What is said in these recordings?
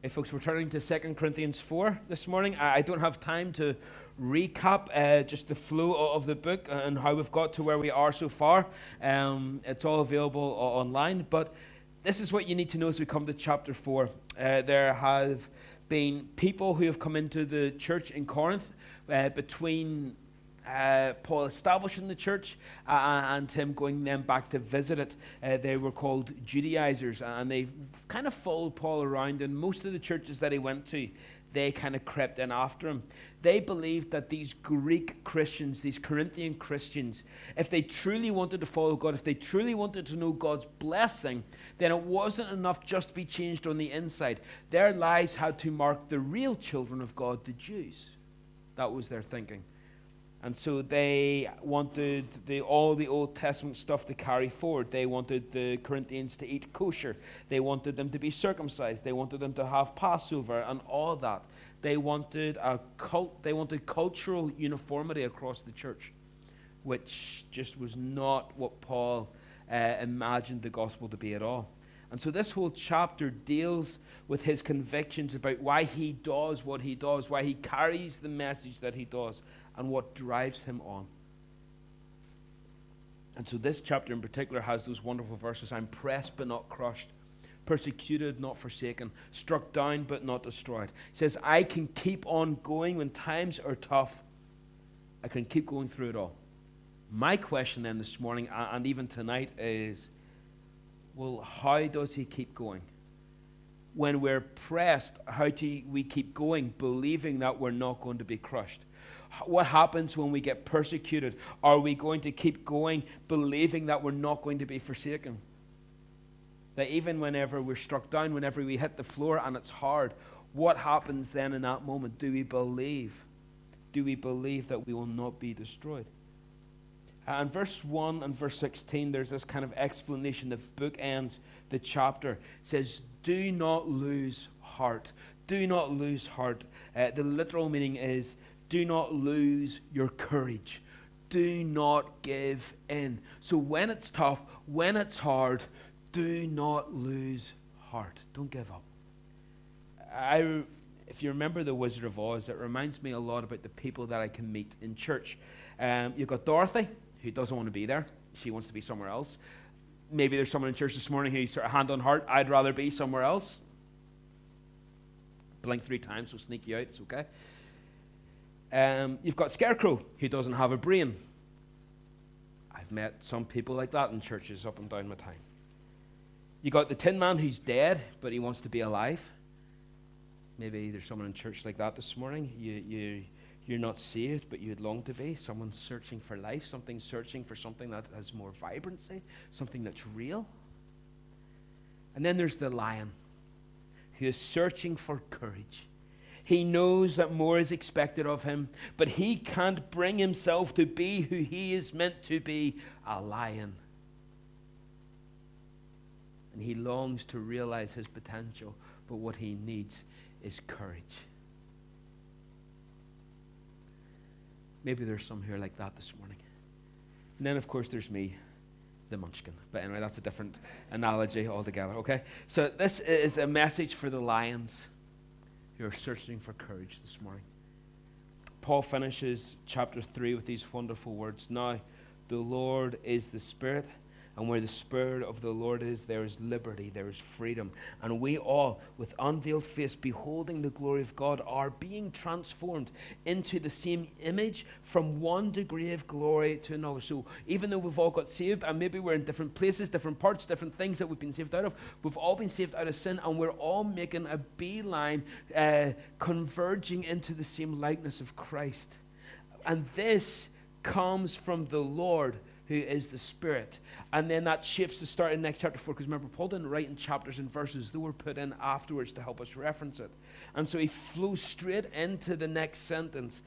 Hey, folks, we're turning to 2 Corinthians 4 this morning. I don't have time to recap uh, just the flow of the book and how we've got to where we are so far. Um, it's all available online, but this is what you need to know as we come to chapter 4. Uh, there have been people who have come into the church in Corinth uh, between uh, Paul establishing the church uh, and him going then back to visit it. Uh, they were called Judaizers, and they kind of followed Paul around. And most of the churches that he went to, they kind of crept in after him. They believed that these Greek Christians, these Corinthian Christians, if they truly wanted to follow God, if they truly wanted to know God's blessing, then it wasn't enough just to be changed on the inside. Their lives had to mark the real children of God, the Jews. That was their thinking. And so they wanted the, all the Old Testament stuff to carry forward. They wanted the Corinthians to eat kosher. They wanted them to be circumcised. They wanted them to have Passover and all that. They wanted a cult. They wanted cultural uniformity across the church, which just was not what Paul uh, imagined the gospel to be at all. And so this whole chapter deals with his convictions about why he does what he does, why he carries the message that he does, and what drives him on. And so this chapter in particular has those wonderful verses I'm pressed but not crushed, persecuted, not forsaken, struck down but not destroyed. He says, I can keep on going when times are tough. I can keep going through it all. My question then this morning and even tonight is well, how does he keep going? When we're pressed, how do we keep going, believing that we're not going to be crushed? What happens when we get persecuted? Are we going to keep going, believing that we're not going to be forsaken? That even whenever we're struck down, whenever we hit the floor and it's hard, what happens then in that moment? Do we believe? Do we believe that we will not be destroyed? And verse 1 and verse 16, there's this kind of explanation that bookends the chapter. Says, Do not lose heart. Do not lose heart. Uh, the literal meaning is, Do not lose your courage. Do not give in. So when it's tough, when it's hard, do not lose heart. Don't give up. I, if you remember The Wizard of Oz, it reminds me a lot about the people that I can meet in church. Um, you've got Dorothy who doesn't want to be there. She wants to be somewhere else. Maybe there's someone in church this morning who sort of hand on heart, I'd rather be somewhere else. Blink three times we'll sneak you out, it's okay. Um, you've got Scarecrow, who doesn't have a brain. I've met some people like that in churches up and down my time. You got the Tin Man who's dead, but he wants to be alive. Maybe there's someone in church like that this morning. You, you, you're not saved, but you'd long to be. Someone searching for life, something searching for something that has more vibrancy, something that's real. And then there's the lion who is searching for courage. He knows that more is expected of him, but he can't bring himself to be who he is meant to be a lion. And he longs to realize his potential, but what he needs is courage. Maybe there's some here like that this morning. And then, of course, there's me, the munchkin. But anyway, that's a different analogy altogether, okay? So, this is a message for the lions who are searching for courage this morning. Paul finishes chapter 3 with these wonderful words Now, the Lord is the Spirit and where the Spirit of the Lord is, there is liberty, there is freedom. And we all, with unveiled face, beholding the glory of God, are being transformed into the same image from one degree of glory to another. So even though we've all got saved, and maybe we're in different places, different parts, different things that we've been saved out of, we've all been saved out of sin, and we're all making a beeline, uh, converging into the same likeness of Christ. And this comes from the Lord who is the Spirit. And then that shapes the start in next chapter 4, because remember, Paul didn't write in chapters and verses, they were put in afterwards to help us reference it. And so he flows straight into the next sentence.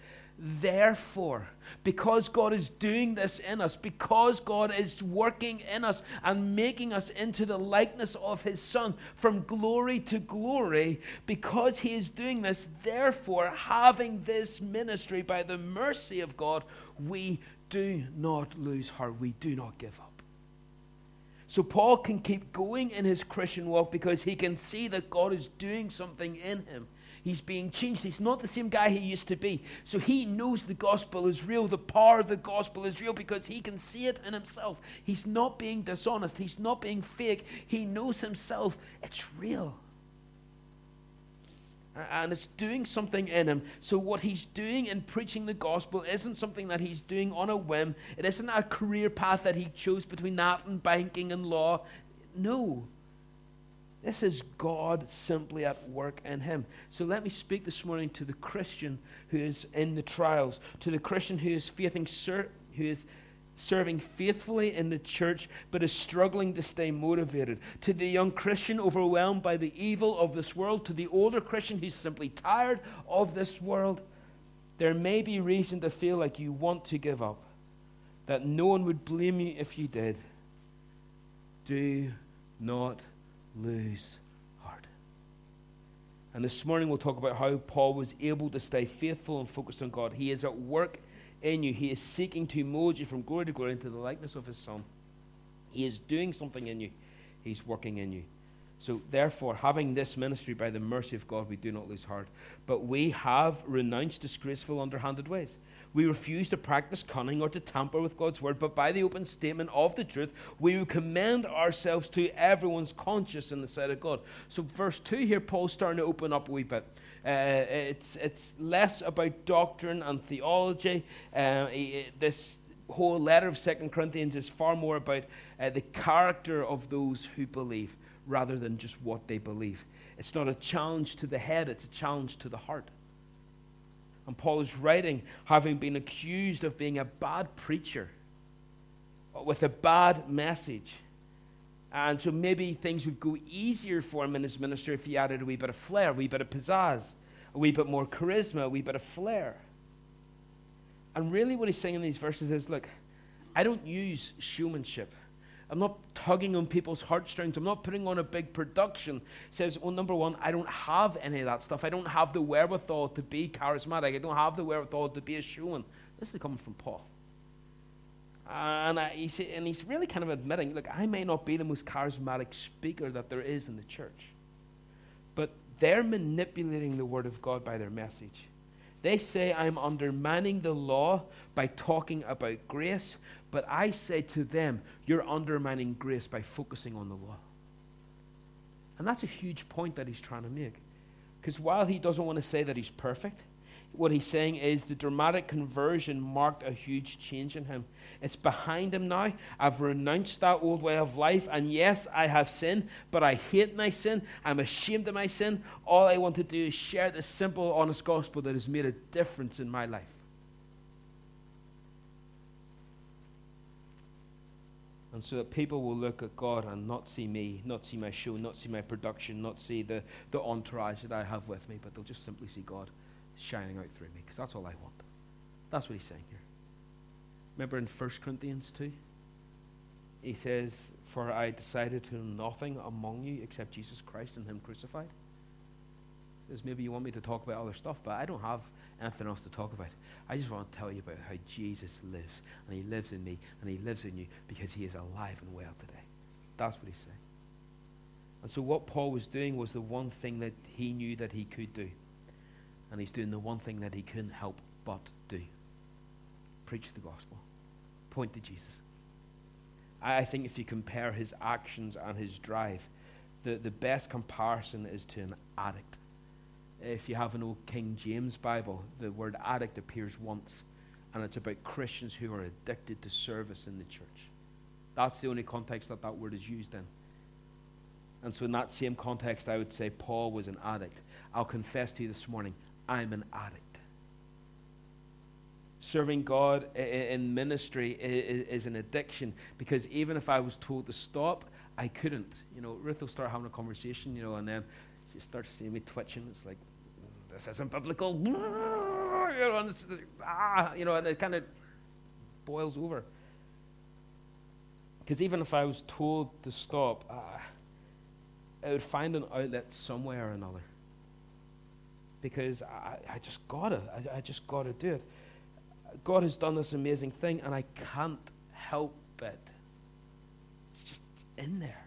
Therefore, because God is doing this in us, because God is working in us and making us into the likeness of His Son from glory to glory, because He is doing this, therefore, having this ministry by the mercy of God, we do not lose heart. We do not give up. So Paul can keep going in his Christian walk because he can see that God is doing something in him. He's being changed. He's not the same guy he used to be. So he knows the gospel is real. The power of the gospel is real because he can see it in himself. He's not being dishonest. He's not being fake. He knows himself. It's real and it's doing something in him. So, what he's doing in preaching the gospel isn't something that he's doing on a whim. It isn't a career path that he chose between that and banking and law. No. This is God simply at work in him. So, let me speak this morning to the Christian who is in the trials, to the Christian who is facing, who is serving faithfully in the church but is struggling to stay motivated. To the young Christian overwhelmed by the evil of this world, to the older Christian who's simply tired of this world, there may be reason to feel like you want to give up, that no one would blame you if you did. Do not lose heart. And this morning we'll talk about how Paul was able to stay faithful and focused on God. He is at work in you. He is seeking to mold you from glory to glory into the likeness of his Son. He is doing something in you, he's working in you. So, therefore, having this ministry by the mercy of God, we do not lose heart. But we have renounced disgraceful, underhanded ways. We refuse to practice cunning or to tamper with God's word, but by the open statement of the truth, we commend ourselves to everyone's conscience in the sight of God. So, verse 2 here, Paul's starting to open up a wee bit. Uh, it's, it's less about doctrine and theology. Uh, this whole letter of Second Corinthians is far more about uh, the character of those who believe rather than just what they believe. It's not a challenge to the head, it's a challenge to the heart. And Paul is writing, having been accused of being a bad preacher with a bad message. And so maybe things would go easier for him in his ministry if he added a wee bit of flair, a wee bit of pizzazz, a wee bit more charisma, a wee bit of flair. And really, what he's saying in these verses is look, I don't use showmanship. I'm not tugging on people's heartstrings. I'm not putting on a big production. says, well, number one, I don't have any of that stuff. I don't have the wherewithal to be charismatic. I don't have the wherewithal to be a showman. This is coming from Paul. Uh, and, I, he's, and he's really kind of admitting, look, I may not be the most charismatic speaker that there is in the church, but they're manipulating the word of God by their message. They say I'm undermining the law by talking about grace, but I say to them, you're undermining grace by focusing on the law. And that's a huge point that he's trying to make. Because while he doesn't want to say that he's perfect, what he's saying is the dramatic conversion marked a huge change in him. It's behind him now. I've renounced that old way of life, and yes, I have sinned, but I hate my sin. I'm ashamed of my sin. All I want to do is share the simple, honest gospel that has made a difference in my life. And so that people will look at God and not see me, not see my show, not see my production, not see the, the entourage that I have with me, but they'll just simply see God shining out through me because that's all I want. That's what he's saying here. Remember in 1 Corinthians 2? He says, For I decided to know nothing among you except Jesus Christ and Him crucified. He Says, maybe you want me to talk about other stuff, but I don't have anything else to talk about. I just want to tell you about how Jesus lives, and He lives in me, and He lives in you because He is alive and well today. That's what He's saying. And so, what Paul was doing was the one thing that he knew that he could do and he's doing the one thing that he couldn't help but do preach the gospel, point to Jesus. I think if you compare his actions and his drive, the, the best comparison is to an addict. If you have an old King James Bible, the word addict appears once, and it's about Christians who are addicted to service in the church. That's the only context that that word is used in. And so, in that same context, I would say Paul was an addict. I'll confess to you this morning, I'm an addict. Serving God in ministry is an addiction because even if I was told to stop, I couldn't. You know, Ruth will start having a conversation, you know, and then she starts seeing me twitching. It's like, this isn't biblical. You know, and, ah, you know, and it kind of boils over. Because even if I was told to stop, uh, I would find an outlet somewhere or another because I, I just gotta, I, I just gotta do it. God has done this amazing thing, and I can't help it. It's just, in there.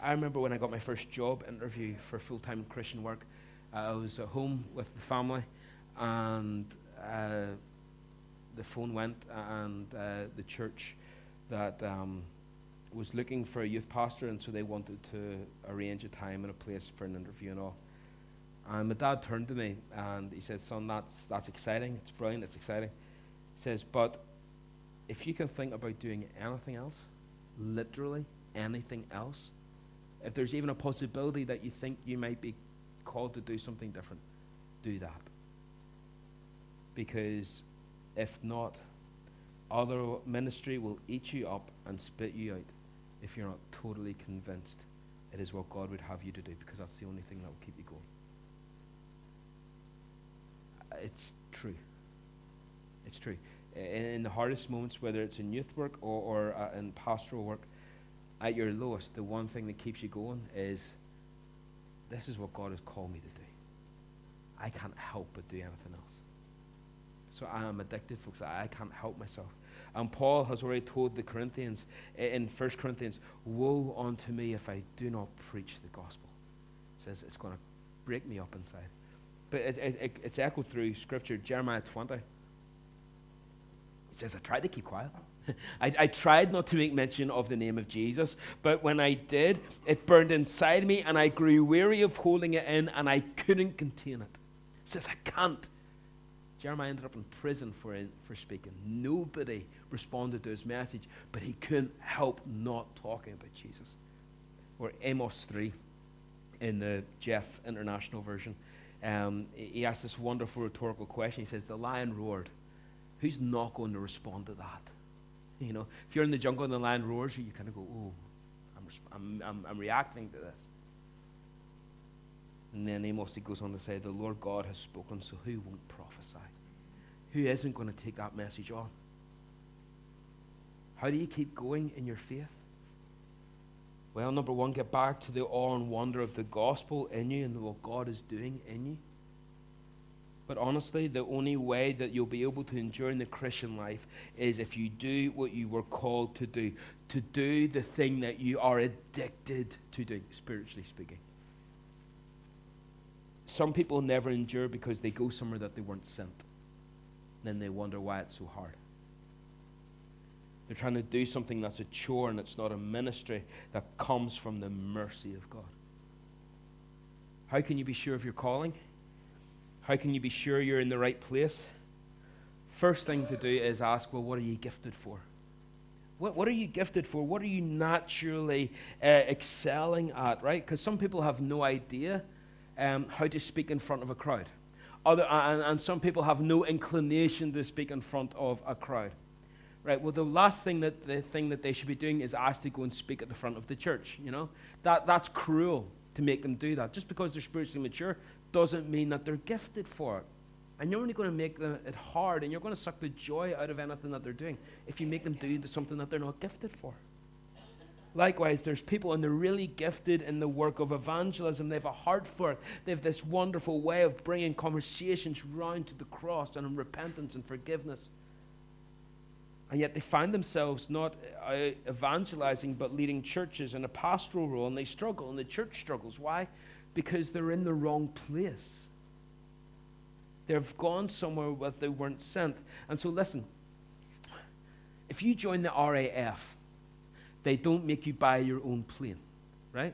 I remember when I got my first job interview for full time Christian work, uh, I was at home with the family, and uh, the phone went, and uh, the church that um, was looking for a youth pastor, and so they wanted to arrange a time and a place for an interview and all. And my dad turned to me and he said, Son, that's, that's exciting. It's brilliant. It's exciting. He says, But if you can think about doing anything else, literally anything else, if there's even a possibility that you think you might be called to do something different, do that. Because if not, other ministry will eat you up and spit you out if you're not totally convinced it is what God would have you to do, because that's the only thing that will keep you going. It's true. It's true. In, the hardest moments, whether it's in youth work or, or uh, in pastoral work, at your lowest, the one thing that keeps you going is this is what God has called me to do. I can't help but do anything else. So I am addicted, folks. I can't help myself. And Paul has already told the Corinthians in 1 Corinthians, Woe unto me if I do not preach the gospel. It says it's going to break me up inside. But it, it, it's echoed through Scripture, Jeremiah 20. It says, I tried to keep quiet. I, I, tried not to make mention of the name of Jesus, but when I did, it burned inside me and I grew weary of holding it in and I couldn't contain it. It says, I can't. Jeremiah ended up in prison for, for speaking. Nobody responded to his message, but he couldn't help not talking about Jesus. Or Amos 3 in the Jeff International Version. Um, he asks this wonderful rhetorical question. He says, The lion roared. Who's not going to respond to that? You know, if you're in the jungle and the lion roars, you kind of go, Oh, I'm, I'm, I'm, I'm reacting to this. And then Amos he goes on to say, The Lord God has spoken, so who won't prophesy? Who isn't going to take that message on? How do you keep going in your faith? Well, number one, get back to the awe and wonder of the gospel in you and what God is doing in you. But honestly, the only way that you'll be able to endure in the Christian life is if you do what you were called to do, to do the thing that you are addicted to doing, spiritually speaking. Some people never endure because they go somewhere that they weren't sent. Then they wonder why it's so hard. They're trying to do something that's a chore and it's not a ministry that comes from the mercy of God. How can you be sure of your calling? How can you be sure you're in the right place? First thing to do is ask, well, what are you gifted for? What, what are you gifted for? What are you naturally uh, excelling at, right? Because some people have no idea um, how to speak in front of a crowd. Other, and, and some people have no inclination to speak in front of a crowd. Right, well, the last thing that the thing that they should be doing is asked to go and speak at the front of the church. You know, that that's cruel to make them do that. Just because they're spiritually mature doesn't mean that they're gifted for it. And you're only going to make them, it hard, and you're going to suck the joy out of anything that they're doing if you make them do something that they're not gifted for. Likewise, there's people and they're really gifted in the work of evangelism. They have a heart for it. They have this wonderful way of bringing conversations round to the cross and repentance and forgiveness. And yet they find themselves not uh, evangelizing but leading churches in a pastoral role, and they struggle, and the church struggles. Why? Because they're in the wrong place. They've gone somewhere where they weren't sent. And so, listen if you join the RAF, they don't make you buy your own plane, right?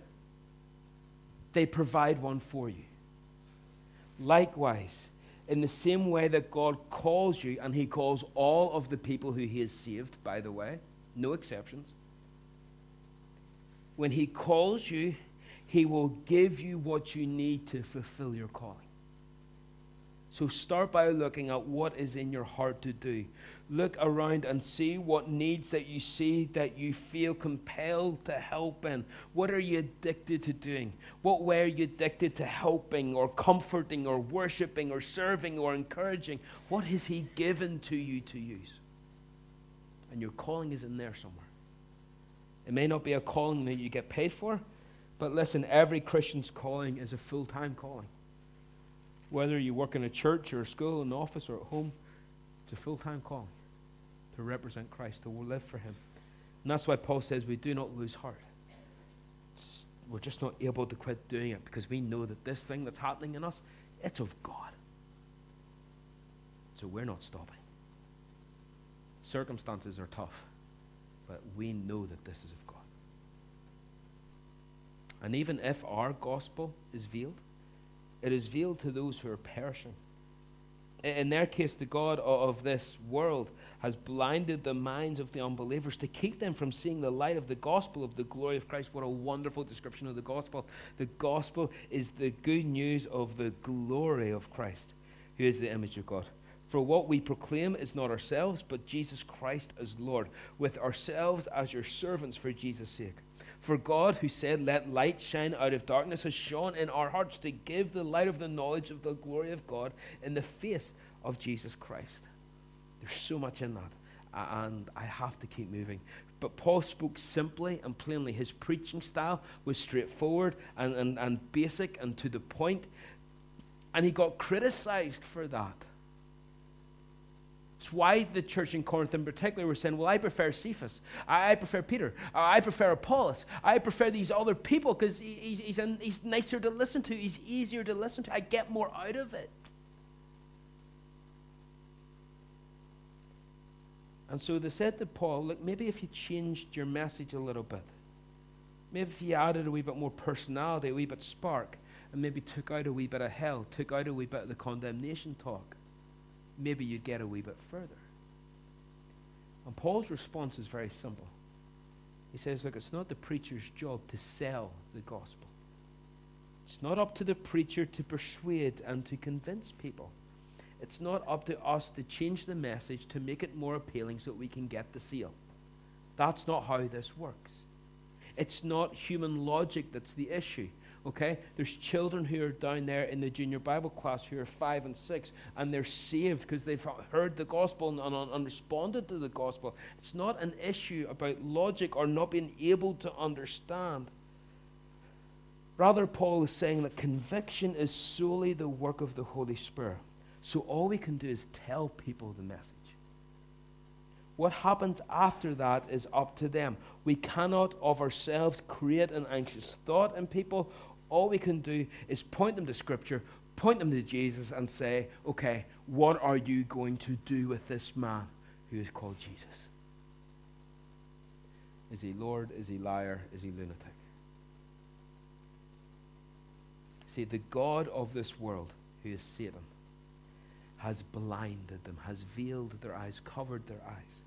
They provide one for you. Likewise, in the same way that God calls you, and He calls all of the people who He has saved, by the way, no exceptions. When He calls you, He will give you what you need to fulfill your calling. So start by looking at what is in your heart to do. Look around and see what needs that you see that you feel compelled to help in. What are you addicted to doing? What way are you addicted to helping or comforting or worshiping or serving or encouraging? What has He given to you to use? And your calling is in there somewhere. It may not be a calling that you get paid for, but listen, every Christian's calling is a full time calling. Whether you work in a church or a school, an office, or at home, it's a full time calling to represent Christ, to live for Him. And that's why Paul says we do not lose heart. We're just not able to quit doing it because we know that this thing that's happening in us, it's of God. So we're not stopping. Circumstances are tough, but we know that this is of God. And even if our gospel is veiled, it is veiled to those who are perishing. In their case, the God of this world has blinded the minds of the unbelievers to keep them from seeing the light of the gospel of the glory of Christ. What a wonderful description of the gospel. The gospel is the good news of the glory of Christ, who is the image of God. For what we proclaim is not ourselves, but Jesus Christ as Lord, with ourselves as your servants for Jesus' sake. For God, who said, Let light shine out of darkness, has shone in our hearts to give the light of the knowledge of the glory of God in the face of Jesus Christ. There's so much in that, and I have to keep moving. But Paul spoke simply and plainly. His preaching style was straightforward and, and, and basic and to the point, and he got criticized for that. It's why the church in Corinth in particular were saying, Well, I prefer Cephas. I, prefer Peter. Uh, I prefer Apollos. I prefer these other people because he, he's, he's, he's nicer to listen to. He's easier to listen to. I get more out of it. And so they said to Paul, Look, maybe if you changed your message a little bit, maybe if you added a wee bit more personality, a wee bit spark, and maybe took out a wee bit of hell, took out a wee bit of the condemnation talk maybe you'd get a wee bit further. And Paul's response is very simple. He says, Look, it's not the preacher's job to sell the gospel. It's not up to the preacher to persuade and to convince people. It's not up to us to change the message to make it more appealing so that we can get the seal. That's not how this works. It's not human logic that's the issue. Okay? There's children who are down there in the junior Bible class who are five and six, and they're saved because they've heard the gospel and, and, and, responded to the gospel. It's not an issue about logic or not being able to understand. Rather, Paul is saying that conviction is solely the work of the Holy Spirit. So all we can do is tell people the message. What happens after that is up to them. We cannot of ourselves create an anxious thought in people all we can do is point them to Scripture, point them to Jesus, and say, okay, what are you going to do with this man who is called Jesus? Is he Lord? Is he liar? Is he lunatic? See, the God of this world, who is Satan, has blinded them, has veiled their eyes, covered their eyes.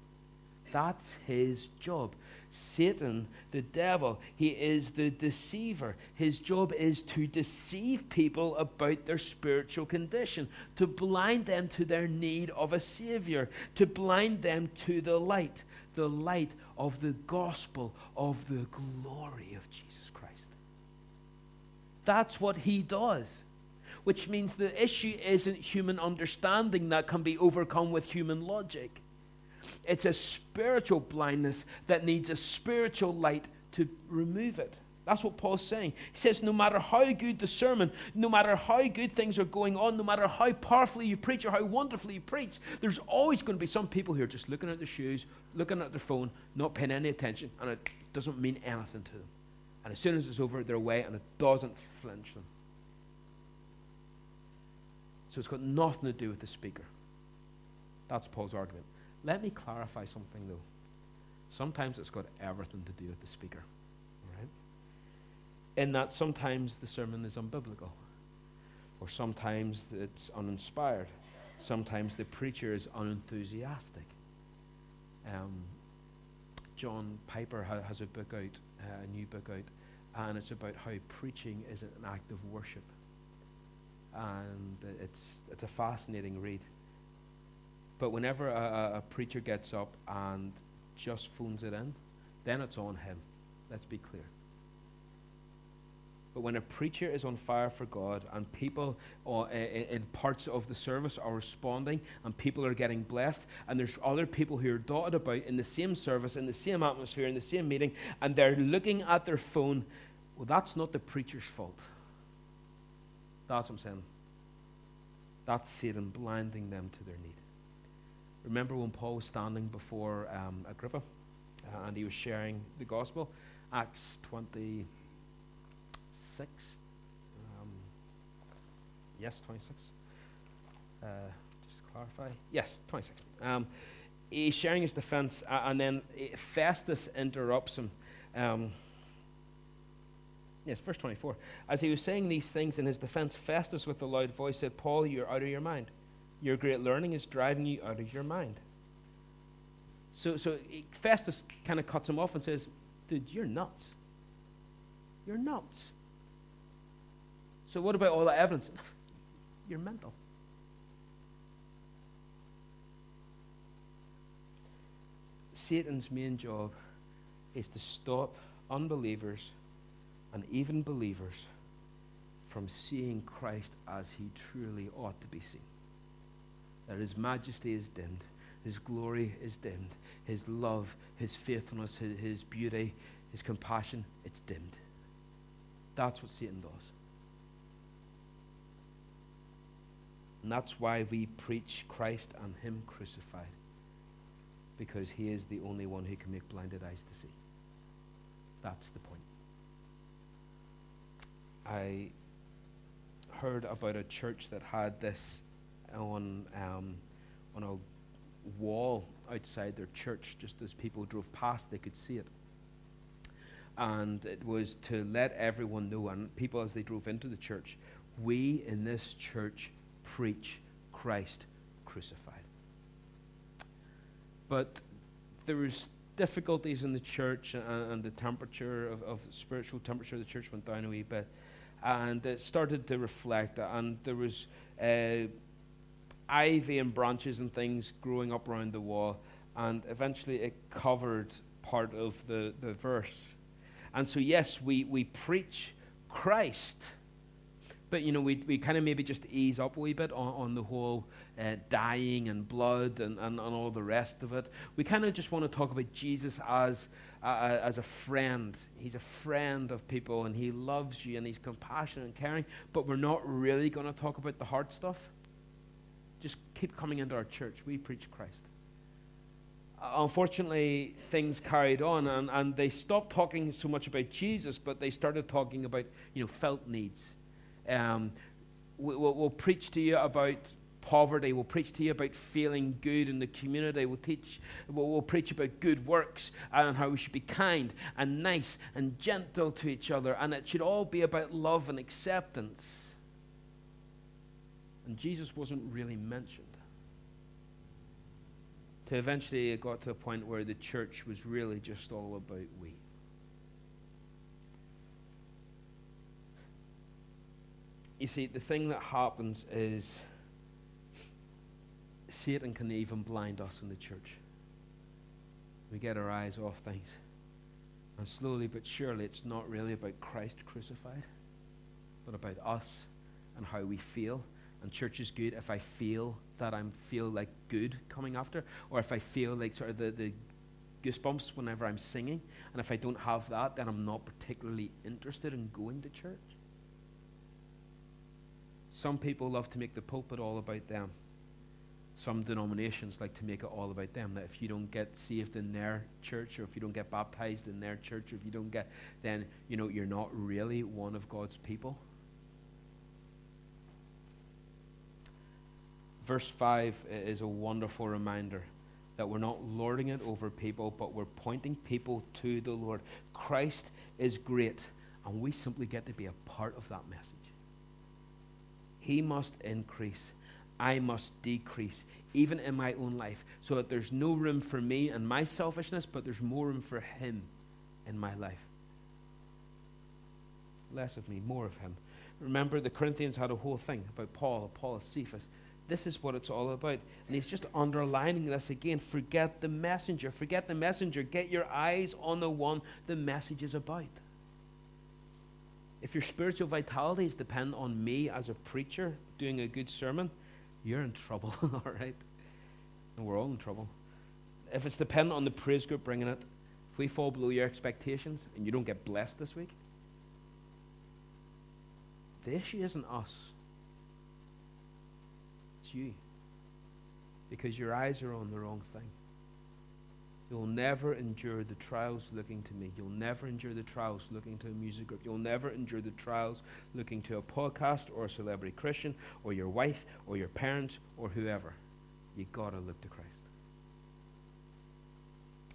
That's his job. Satan, the devil, he is the deceiver. His job is to deceive people about their spiritual condition, to blind them to their need of a Savior, to blind them to the light, the light of the gospel of the glory of Jesus Christ. That's what he does. Which means the issue isn't human understanding that can be overcome with human logic it's a spiritual blindness that needs a spiritual light to remove it. That's what Paul's saying. He says, no matter how good the sermon, no matter how good things are going on, no matter how powerfully you preach or how wonderfully you preach, there's always going to be some people who are just looking at their shoes, looking at their phone, not paying any attention, and it doesn't mean anything to them. And as soon as it's over, they're away, and it doesn't flinch them. So it's got nothing to do with the speaker. That's Paul's argument. Let me clarify something though. Sometimes it's got everything to do with the speaker. Right? In that sometimes the sermon is unbiblical, or sometimes it's uninspired, sometimes the preacher is unenthusiastic. Um, John Piper ha- has a book out, uh, a new book out, and it's about how preaching is an act of worship. And it's, it's a fascinating read. But whenever a, a, preacher gets up and just phones it in, then it's on him. Let's be clear. But when a preacher is on fire for God and people uh, in parts of the service are responding and people are getting blessed, and there's other people who are dotted about in the same service, in the same atmosphere, in the same meeting, and they're looking at their phone, well, that's not the preacher's fault. That's what I'm saying. That's Satan blinding them to their need. Remember when Paul was standing before um, Agrippa? Uh, and he was sharing the gospel. Acts 26. Um, yes, 26. Uh, just clarify. Yes, 26. Um, he's sharing his defense, uh, and then Festus interrupts him. Um, yes, verse 24. As he was saying these things in his defense, Festus, with a loud voice, said, Paul, you're out of your mind. Your great learning is driving you out of your mind. So, so Festus kind of cuts him off and says, Dude, you're nuts. You're nuts. So, what about all that evidence? you're mental. Satan's main job is to stop unbelievers and even believers from seeing Christ as he truly ought to be seen. That his majesty is dimmed, his glory is dimmed, his love, his faithfulness, his, his beauty, his compassion, it's dimmed. That's what Satan does. And that's why we preach Christ and him crucified because he is the only one who can make blinded eyes to see. That's the point. I heard about a church that had this on um, on a wall outside their church, just as people drove past, they could see it. And it was to let everyone know, and people as they drove into the church, we in this church preach Christ crucified. But there was difficulties in the church, and, and the temperature of, of spiritual temperature of the church went down a wee bit, and it started to reflect. And there was uh, ivy and branches and things growing up around the wall, and eventually it covered part of the, the verse. And so, yes, we, we preach Christ but, you know, we, we kind of maybe just ease up a wee bit on, on the whole uh, dying and blood and, and, and all the rest of it. We kind of just want to talk about Jesus as, uh, as a friend. He's a friend of people and he loves you and he's compassionate and caring, but we're not really going to talk about the hard stuff. Just keep coming into our church. We preach Christ. Uh, unfortunately, things carried on and, and they stopped talking so much about Jesus, but they started talking about, you know, felt needs um, we, will we'll preach to you about poverty. We'll preach to you about feeling good in the community. We'll teach, we'll, we'll, preach about good works and how we should be kind and nice and gentle to each other. And it should all be about love and acceptance. And Jesus wasn't really mentioned. To eventually it got to a point where the church was really just all about we. you see, the thing that happens is Satan can even blind us in the church. We get our eyes off things. And slowly but surely, it's not really about Christ crucified, but about us and how we feel. And church is good if I feel that I feel like good coming after, or if I feel like sort of the, the goosebumps whenever I'm singing. And if I don't have that, then I'm not particularly interested in going to church. Some people love to make the pulpit all about them. Some denominations like to make it all about them. That if you don't get saved in their church, or if you don't get baptized in their church, or if you don't get, then you know you're not really one of God's people. Verse 5 is a wonderful reminder that we're not lording it over people, but we're pointing people to the Lord. Christ is great, and we simply get to be a part of that message. He must increase. I must decrease, even in my own life, so that there's no room for me and my selfishness, but there's more room for Him in my life. Less of me, more of Him. Remember, the Corinthians had a whole thing about Paul, Apollos, Cephas. This is what it's all about. And he's just underlining this again. Forget the messenger. Forget the messenger. Get your eyes on the one the message is about. If your spiritual vitality is dependent on me as a preacher doing a good sermon, you're in trouble, all right? And we're all in trouble. If it's dependent on the praise group bringing it, if we fall below your expectations and you don't get blessed this week, the issue isn't us, it's you. Because your eyes are on the wrong thing. You'll never endure the trials looking to me. You'll never endure the trials looking to a music group. You'll never endure the trials looking to a podcast or a celebrity Christian or your wife or your parents or whoever. You've gotta look to Christ.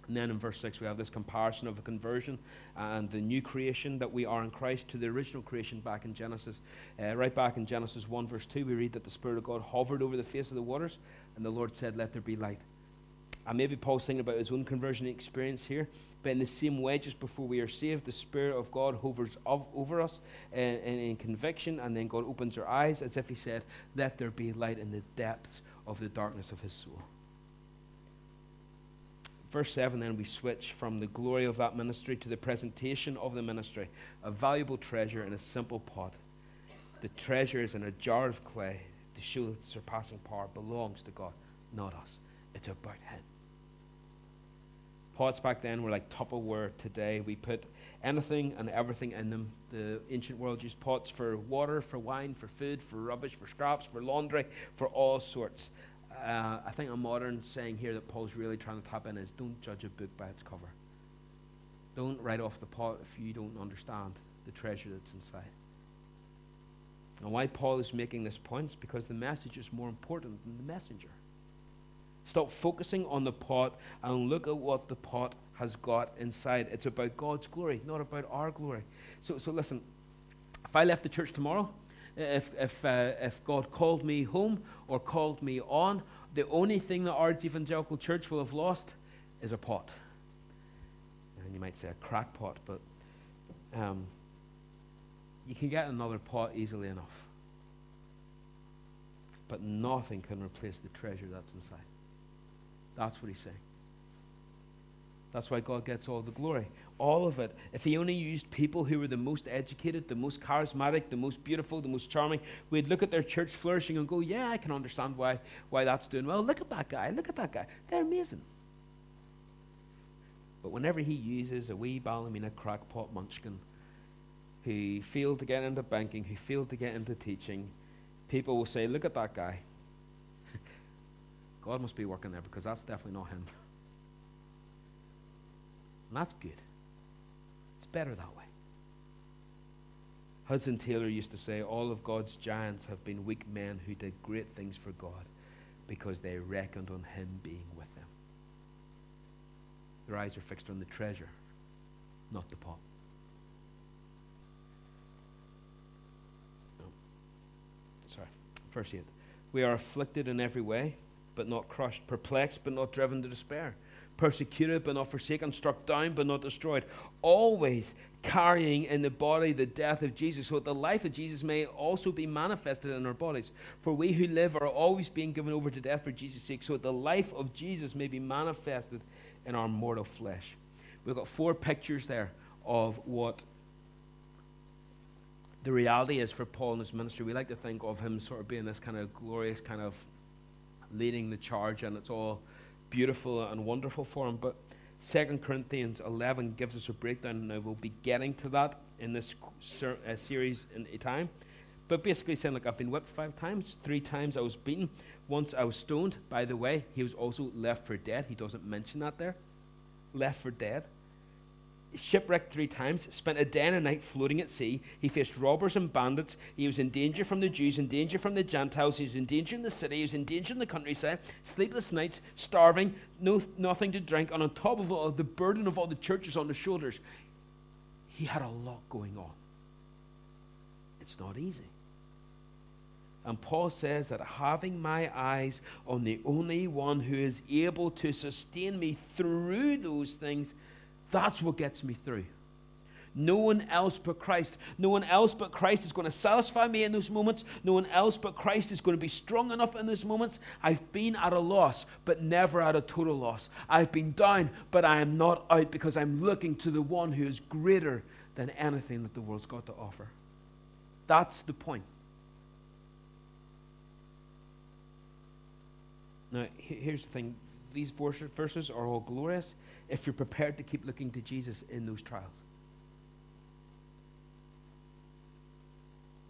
And then in verse 6, we have this comparison of a conversion and the new creation that we are in Christ to the original creation back in Genesis. Uh, right back in Genesis 1, verse 2, we read that the Spirit of God hovered over the face of the waters, and the Lord said, Let there be light. And maybe Paul's thinking about his own conversion experience here, but in the same way, just before we are saved, the Spirit of God hovers over us in, in, in conviction, and then God opens our eyes as if He said, Let there be light in the depths of the darkness of His soul verse 7, then we switch from the glory of that ministry to the presentation of the ministry, a valuable treasure in a simple pot. The treasure is in a jar of clay to show that the surpassing power belongs to God, not us. It's about Him. Pots back then were like Tupperware today. We put anything and everything in them. The ancient world used pots for water, for wine, for food, for rubbish, for scraps, for laundry, for all sorts uh, I think a modern saying here that Paul's really trying to tap in is don't judge a book by its cover. Don't write off the pot if you don't understand the treasure that's inside. And why Paul is making this point is because the message is more important than the messenger. Stop focusing on the pot and look at what the pot has got inside. It's about God's glory, not about our glory. So, so listen, if I left the church tomorrow, if, if, uh, if God called me home or called me on, the only thing that our Evangelical Church will have lost is a pot. And you might say a crackpot, but um, you can get another pot easily enough. But nothing can replace the treasure that's inside. That's what he's saying. That's why God gets all the glory. All of it. If He only used people who were the most educated, the most charismatic, the most beautiful, the most charming, we'd look at their church flourishing and go, Yeah, I can understand why, why that's doing well. Look at that guy. Look at that guy. They're amazing. But whenever He uses a wee Ballymena crackpot munchkin who failed to get into banking, who failed to get into teaching, people will say, Look at that guy. God must be working there because that's definitely not him. And that's good. Better that way. Hudson Taylor used to say, All of God's giants have been weak men who did great things for God because they reckoned on Him being with them. Their eyes are fixed on the treasure, not the pot. No. Sorry. Verse 8. We are afflicted in every way, but not crushed, perplexed, but not driven to despair persecuted but not forsaken, struck down but not destroyed, always carrying in the body the death of Jesus, so that the life of Jesus may also be manifested in our bodies. For we who live are always being given over to death for Jesus' sake, so that the life of Jesus may be manifested in our mortal flesh. We've got four pictures there of what the reality is for Paul and his ministry. We like to think of him sort of being this kind of glorious, kind of leading the charge, and it's all beautiful and wonderful for him. But 2 Corinthians 11 gives us a breakdown, and I will be getting to that in this ser- uh, series in a time. But basically saying, like, I've been whipped five times. Three times I was beaten. Once I was stoned. By the way, he was also left for dead. He doesn't mention that there. Left for dead shipwrecked three times, spent a day and a night floating at sea. He faced robbers and bandits. He was in danger from the Jews, in danger from the Gentiles. He was in danger in the city. He was in danger in the countryside. Sleepless nights, starving, no, nothing to drink. And on top of all, the burden of all the churches on his shoulders, he had a lot going on. It's not easy. And Paul says that having my eyes on the only one who is able to sustain me through those things that's what gets me through. No one else but Christ. No one else but Christ is going to satisfy me in those moments. No one else but Christ is going to be strong enough in those moments. I've been at a loss, but never at a total loss. I've been down, but I am not out because I'm looking to the one who is greater than anything that the world's got to offer. That's the point. Now, here's the thing these verses are all glorious if you're prepared to keep looking to Jesus in those trials.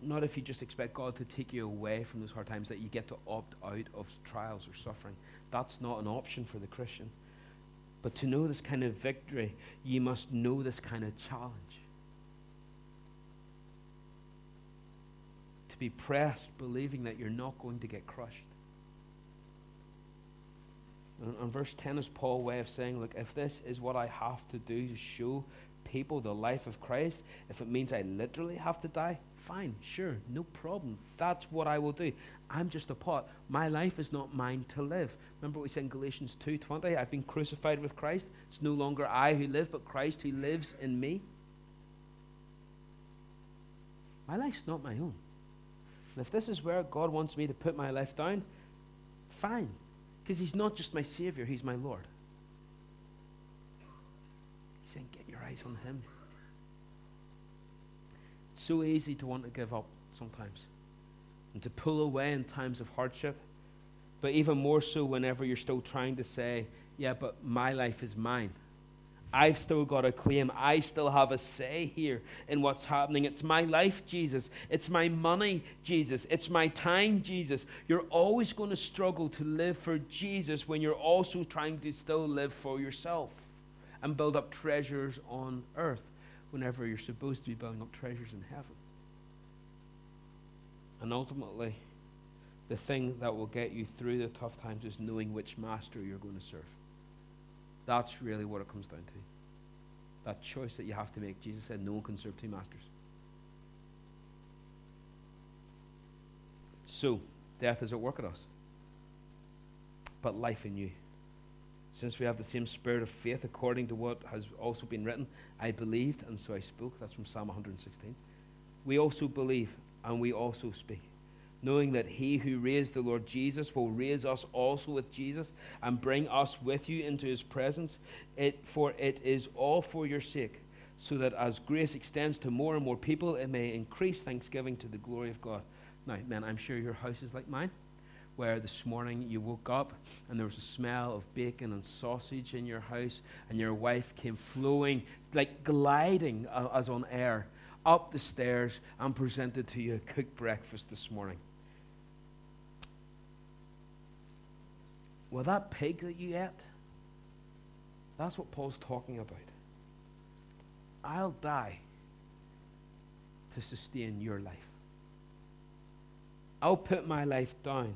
Not if you just expect God to take you away from those hard times, that you get to opt out of trials or suffering. That's not an option for the Christian. But to know this kind of victory, you must know this kind of challenge. To be pressed, believing that you're not going to get crushed. And, and verse 10 is Paul's way of saying, look, if this is what I have to do to show people the life of Christ, if it means I literally have to die, fine, sure, no problem. That's what I will do. I'm just a pot. My life is not mine to live. Remember what we said in Galatians 2:20, I've been crucified with Christ. It's no longer I who live, but Christ who lives in me. My life's not my own. And if this is where God wants me to put my life down, fine. Because he's not just my Savior, he's my Lord. He's saying, get your eyes on him. It's so easy to want to give up sometimes and to pull away in times of hardship. But even more so whenever you're still trying to say, yeah, but my life is mine. I've still got a claim. I still have a say here in what's happening. It's my life, Jesus. It's my money, Jesus. It's my time, Jesus. You're always going to struggle to live for Jesus when you're also trying to still live for yourself and build up treasures on earth whenever you're supposed to be building up treasures in heaven. And ultimately, the thing that will get you through the tough times is knowing which master you're going to serve. That's really what it comes down to. That choice that you have to make. Jesus said, No one can serve two masters. So, death is at work at us, but life in you. Since we have the same spirit of faith, according to what has also been written, I believed, and so I spoke. That's from Psalm 116. We also believe, and we also speak knowing that he who raised the Lord Jesus will raise us also with Jesus and bring us with you into his presence. It, for it is all for your sake, so that as grace extends to more and more people, it may increase thanksgiving to the glory of God. Now, man, I'm sure your house is like mine, where this morning you woke up and there was a smell of bacon and sausage in your house, and your wife came flowing, like gliding uh, as on air up the stairs and presented to you a cooked breakfast this morning. Well, that pig that you ate, that's what Paul's talking about. I'll die to sustain your life. I'll put my life down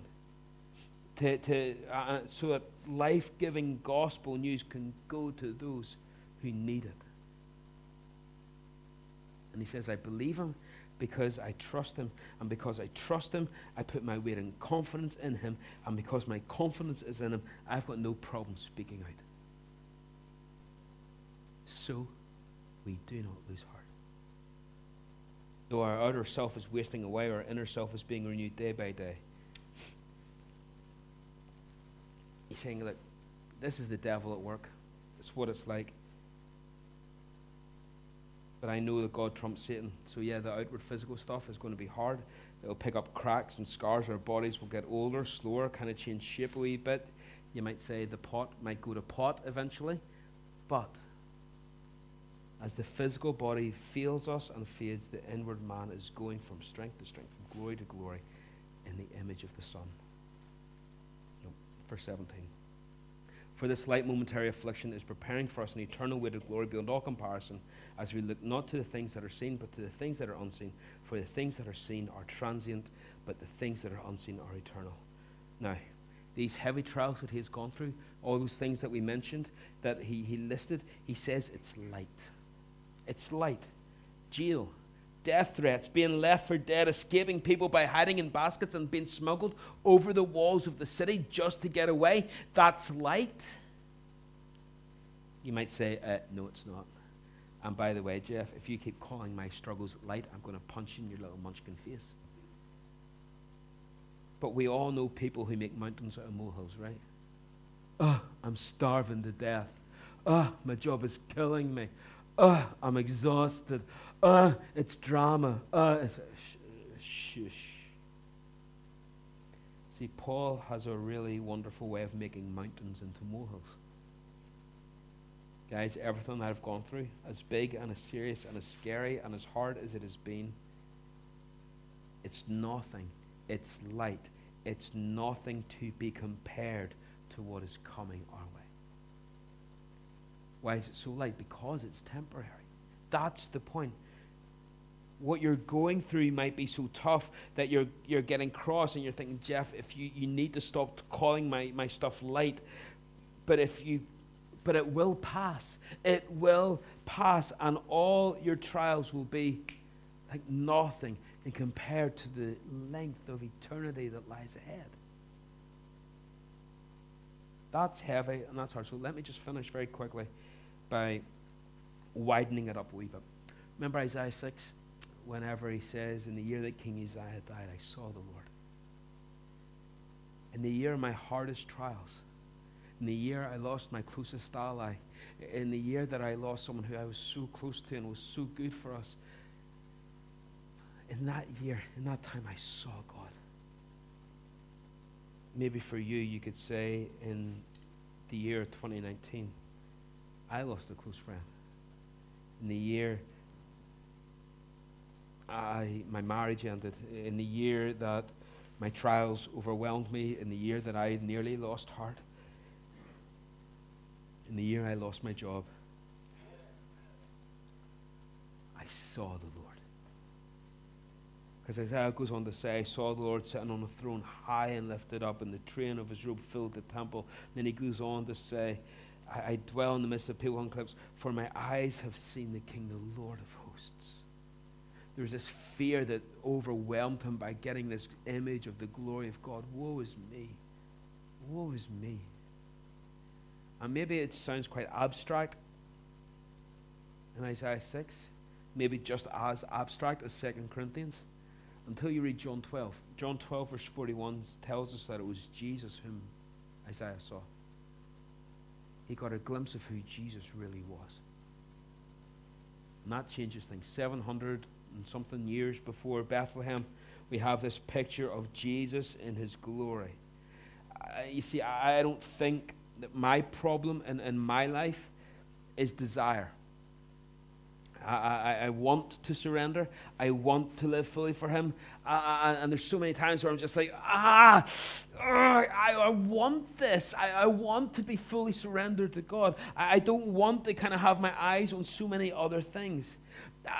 to, to, uh, uh so that life giving gospel news can go to those who need it. And he says, I believe him because I trust Him. And because I trust Him, I put my weight and confidence in Him. And because my confidence is in Him, I've got no problem speaking out. So we do not lose heart. Though our outer self is wasting away, our inner self is being renewed day by day. He's saying, look, this is the devil at work. It's what it's like. But I know that God trumps Satan. So, yeah, the outward physical stuff is going to be hard. It'll pick up cracks and scars. Our bodies will get older, slower, kind of change shape a wee bit. You might say the pot might go to pot eventually. But as the physical body fails us and fades, the inward man is going from strength to strength, from glory to glory, in the image of the Son. Verse 17. For this light momentary affliction is preparing for us an eternal weight of glory beyond all comparison, as we look not to the things that are seen, but to the things that are unseen. For the things that are seen are transient, but the things that are unseen are eternal. Now, these heavy trials that he has gone through, all those things that we mentioned, that he, he listed, he says it's light. It's light. Jail, death threats, being left for dead, escaping people by hiding in baskets and being smuggled over the walls of the city just to get away. That's light. You might say, uh, no, it's not. And by the way, Jeff, if you keep calling my struggles light, I'm going to punch you in your little munchkin face. But we all know people who make mountains out of molehills, right? Oh, I'm starving to death. Oh, my job is killing me. Oh, I'm exhausted uh, it's drama. Uh, it's sh- shush. See, Paul has a really wonderful way of making mountains into molehills. Guys, everything I've gone through, as big and as serious and as scary and as hard as it has been, it's nothing. It's light. It's nothing to be compared to what is coming our way. Why is it so light? Because it's temporary. That's the point. What you're going through might be so tough that you're, you're getting cross and you're thinking, Jeff, if you, you need to stop calling my, my stuff light. But if you but it will pass. It will pass, and all your trials will be like nothing in compared to the length of eternity that lies ahead. That's heavy and that's hard. So let me just finish very quickly by widening it up a wee bit. Remember Isaiah 6? Whenever he says, In the year that King Uzziah died, I saw the Lord. In the year of my hardest trials, in the year I lost my closest ally, in the year that I lost someone who I was so close to and was so good for us, in that year, in that time, I saw God. Maybe for you, you could say in the year 2019, I lost a close friend. In the year I, my marriage ended, in the year that my trials overwhelmed me, in the year that I nearly lost heart, in the year I lost my job, I saw the Lord. Because Isaiah goes on to say, I saw the Lord sitting on a throne high and lifted up, and the train of his robe filled the temple. then he goes on to say, I, I dwell in the midst of people and cliffs, for my eyes have seen the King, the Lord of hosts. There was this fear that overwhelmed him by getting this image of the glory of God. Woe is me. Woe is me. And maybe it sounds quite abstract in Isaiah 6, maybe just as abstract as 2 Corinthians until you read John 12. John 12, verse 41 tells us that it was Jesus whom Isaiah saw. He got a glimpse of who Jesus really was. And that changes things. 700 and something years before Bethlehem, we have this picture of Jesus in his glory. Uh, you see, I, don't think that my problem in, in my life is desire. I, I, I, want to surrender. I want to live fully for Him. And there's so many times where I'm just like, ah, uh, I, I, want this. I, want to be fully surrendered to God. I don't want to kind of have my eyes on so many other things.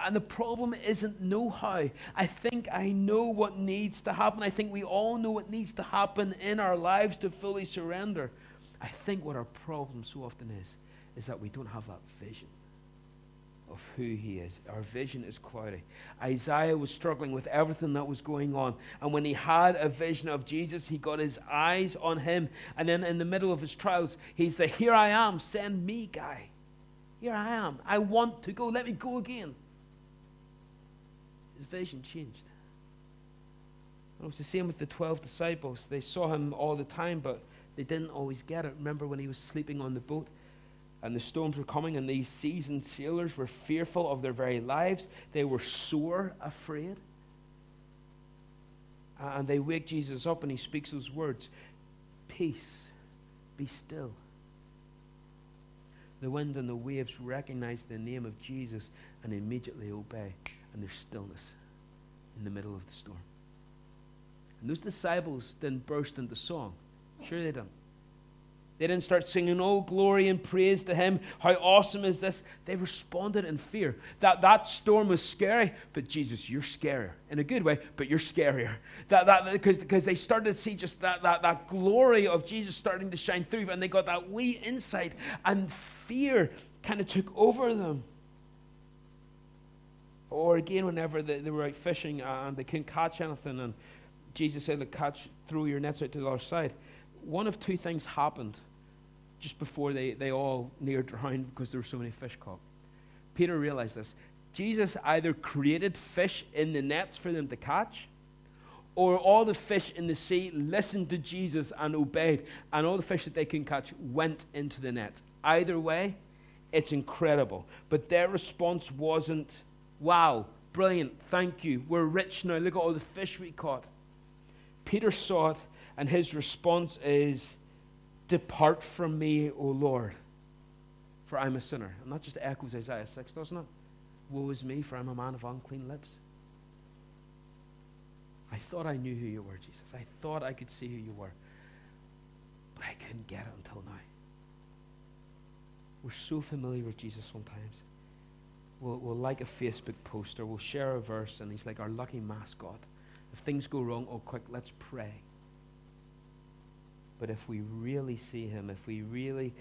And the problem isn't know how. I think I know what needs to happen. I think we all know what needs to happen in our lives to fully surrender. I think what our problem so often is, is that we don't have that vision of who he is. Our vision is cloudy. Isaiah was struggling with everything that was going on. And when he had a vision of Jesus, he got his eyes on him. And then in the middle of his trials, he's the Here I am, send me guy. Here I am. I want to go. Let me go again. Vision changed. It was the same with the 12 disciples. They saw him all the time, but they didn't always get it. Remember when he was sleeping on the boat? and the storms were coming, and these seasoned sailors were fearful of their very lives. They were sore afraid. And they wake Jesus up, and he speaks those words Peace, be still. The wind and the waves recognize the name of Jesus and immediately obey, and there's stillness in the middle of the storm. And those disciples didn't burst into song. Sure, they didn't. They didn't start singing, Oh, glory and praise to Him. How awesome is this? They responded in fear. That, that storm was scary, but Jesus, you're scarier. In a good way, but you're scarier. That, that, because, because they started to see just that, that, that glory of Jesus starting to shine through, and they got that wee insight, and fear kind of took over them. Or again, whenever they, they were out fishing uh, and they couldn't catch anything, and Jesus said, Look, catch, throw your nets out to the other side. One of two things happened just before they, they all near drowned because there were so many fish caught. Peter realized this. Jesus either created fish in the nets for them to catch, or all the fish in the sea listened to Jesus and obeyed, and all the fish that they couldn't catch went into the nets. Either way, it's incredible. But their response wasn't, wow, brilliant, thank you, we're rich now, look at all the fish we caught. Peter saw it, and his response is, Depart from me, O Lord, for I'm a sinner. And that just echoes Isaiah 6, doesn't it? Woe is me, for I'm a man of unclean lips. I thought I knew who you were, Jesus. I thought I could see who you were. But I couldn't get it until now. We're so familiar with Jesus sometimes. We'll, we'll like a Facebook post or we'll share a verse, and he's like our lucky mascot. If things go wrong, oh, quick, let's pray. But if we really see him, if we really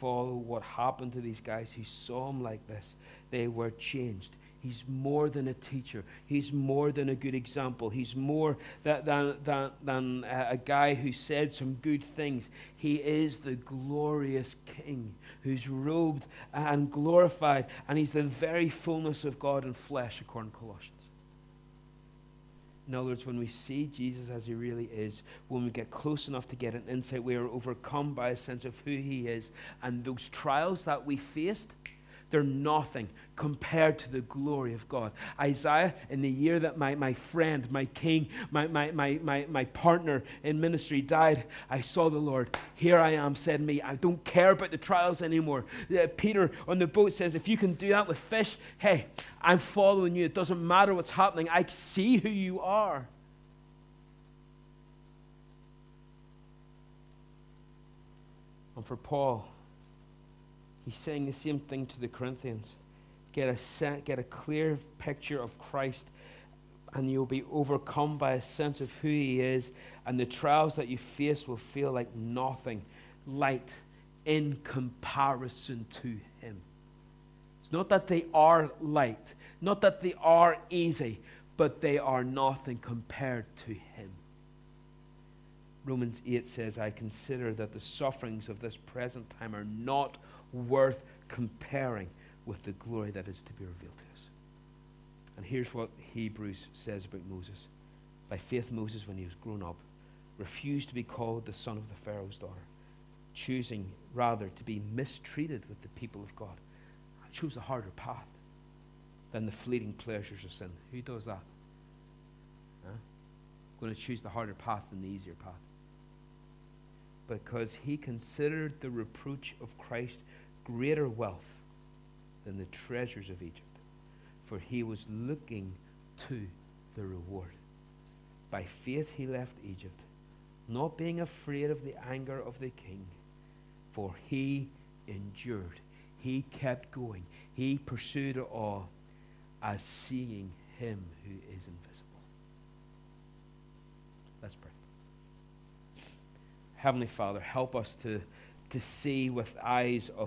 follow what happened to these guys who saw him like this, they were changed. He's more than a teacher. He's more than a good example. He's more than, than, than, a guy who said some good things. He is the glorious King who's robed and glorified, and he's the very fullness of God in flesh, according to Colossians. In other words, when we see Jesus as he really is, when we get close enough to get an insight, we are overcome by a sense of who he is. And those trials that we faced, they're nothing compared to the glory of God. Isaiah, in the year that my, my friend, my king, my, my, my, my, my partner in ministry died, I saw the Lord. Here I am, said me. I don't care about the trials anymore. Uh, Peter on the boat says, If you can do that with fish, hey, I'm following you. It doesn't matter what's happening. I see who you are. And for Paul, He's saying the same thing to the Corinthians. Get a, set, get a clear picture of Christ, and you'll be overcome by a sense of who He is, and the trials that you face will feel like nothing, light in comparison to Him. It's not that they are light, not that they are easy, but they are nothing compared to Him. Romans 8 says, I consider that the sufferings of this present time are not worth comparing with the glory that is to be revealed to us. And here's what Hebrews says about Moses. By faith, Moses, when he was grown up, refused to be called the son of the Pharaoh's daughter, choosing rather to be mistreated with the people of God. I chose a harder path than the fleeting pleasures of sin. Who does that? Huh? Going to choose the harder path than the easier path. Because he considered the reproach of Christ greater wealth than the treasures of Egypt, for he was looking to the reward. By faith he left Egypt, not being afraid of the anger of the king, for he endured. He kept going. He pursued it all as seeing him who is invisible. Let's pray. Heavenly Father, help us to, to see with eyes of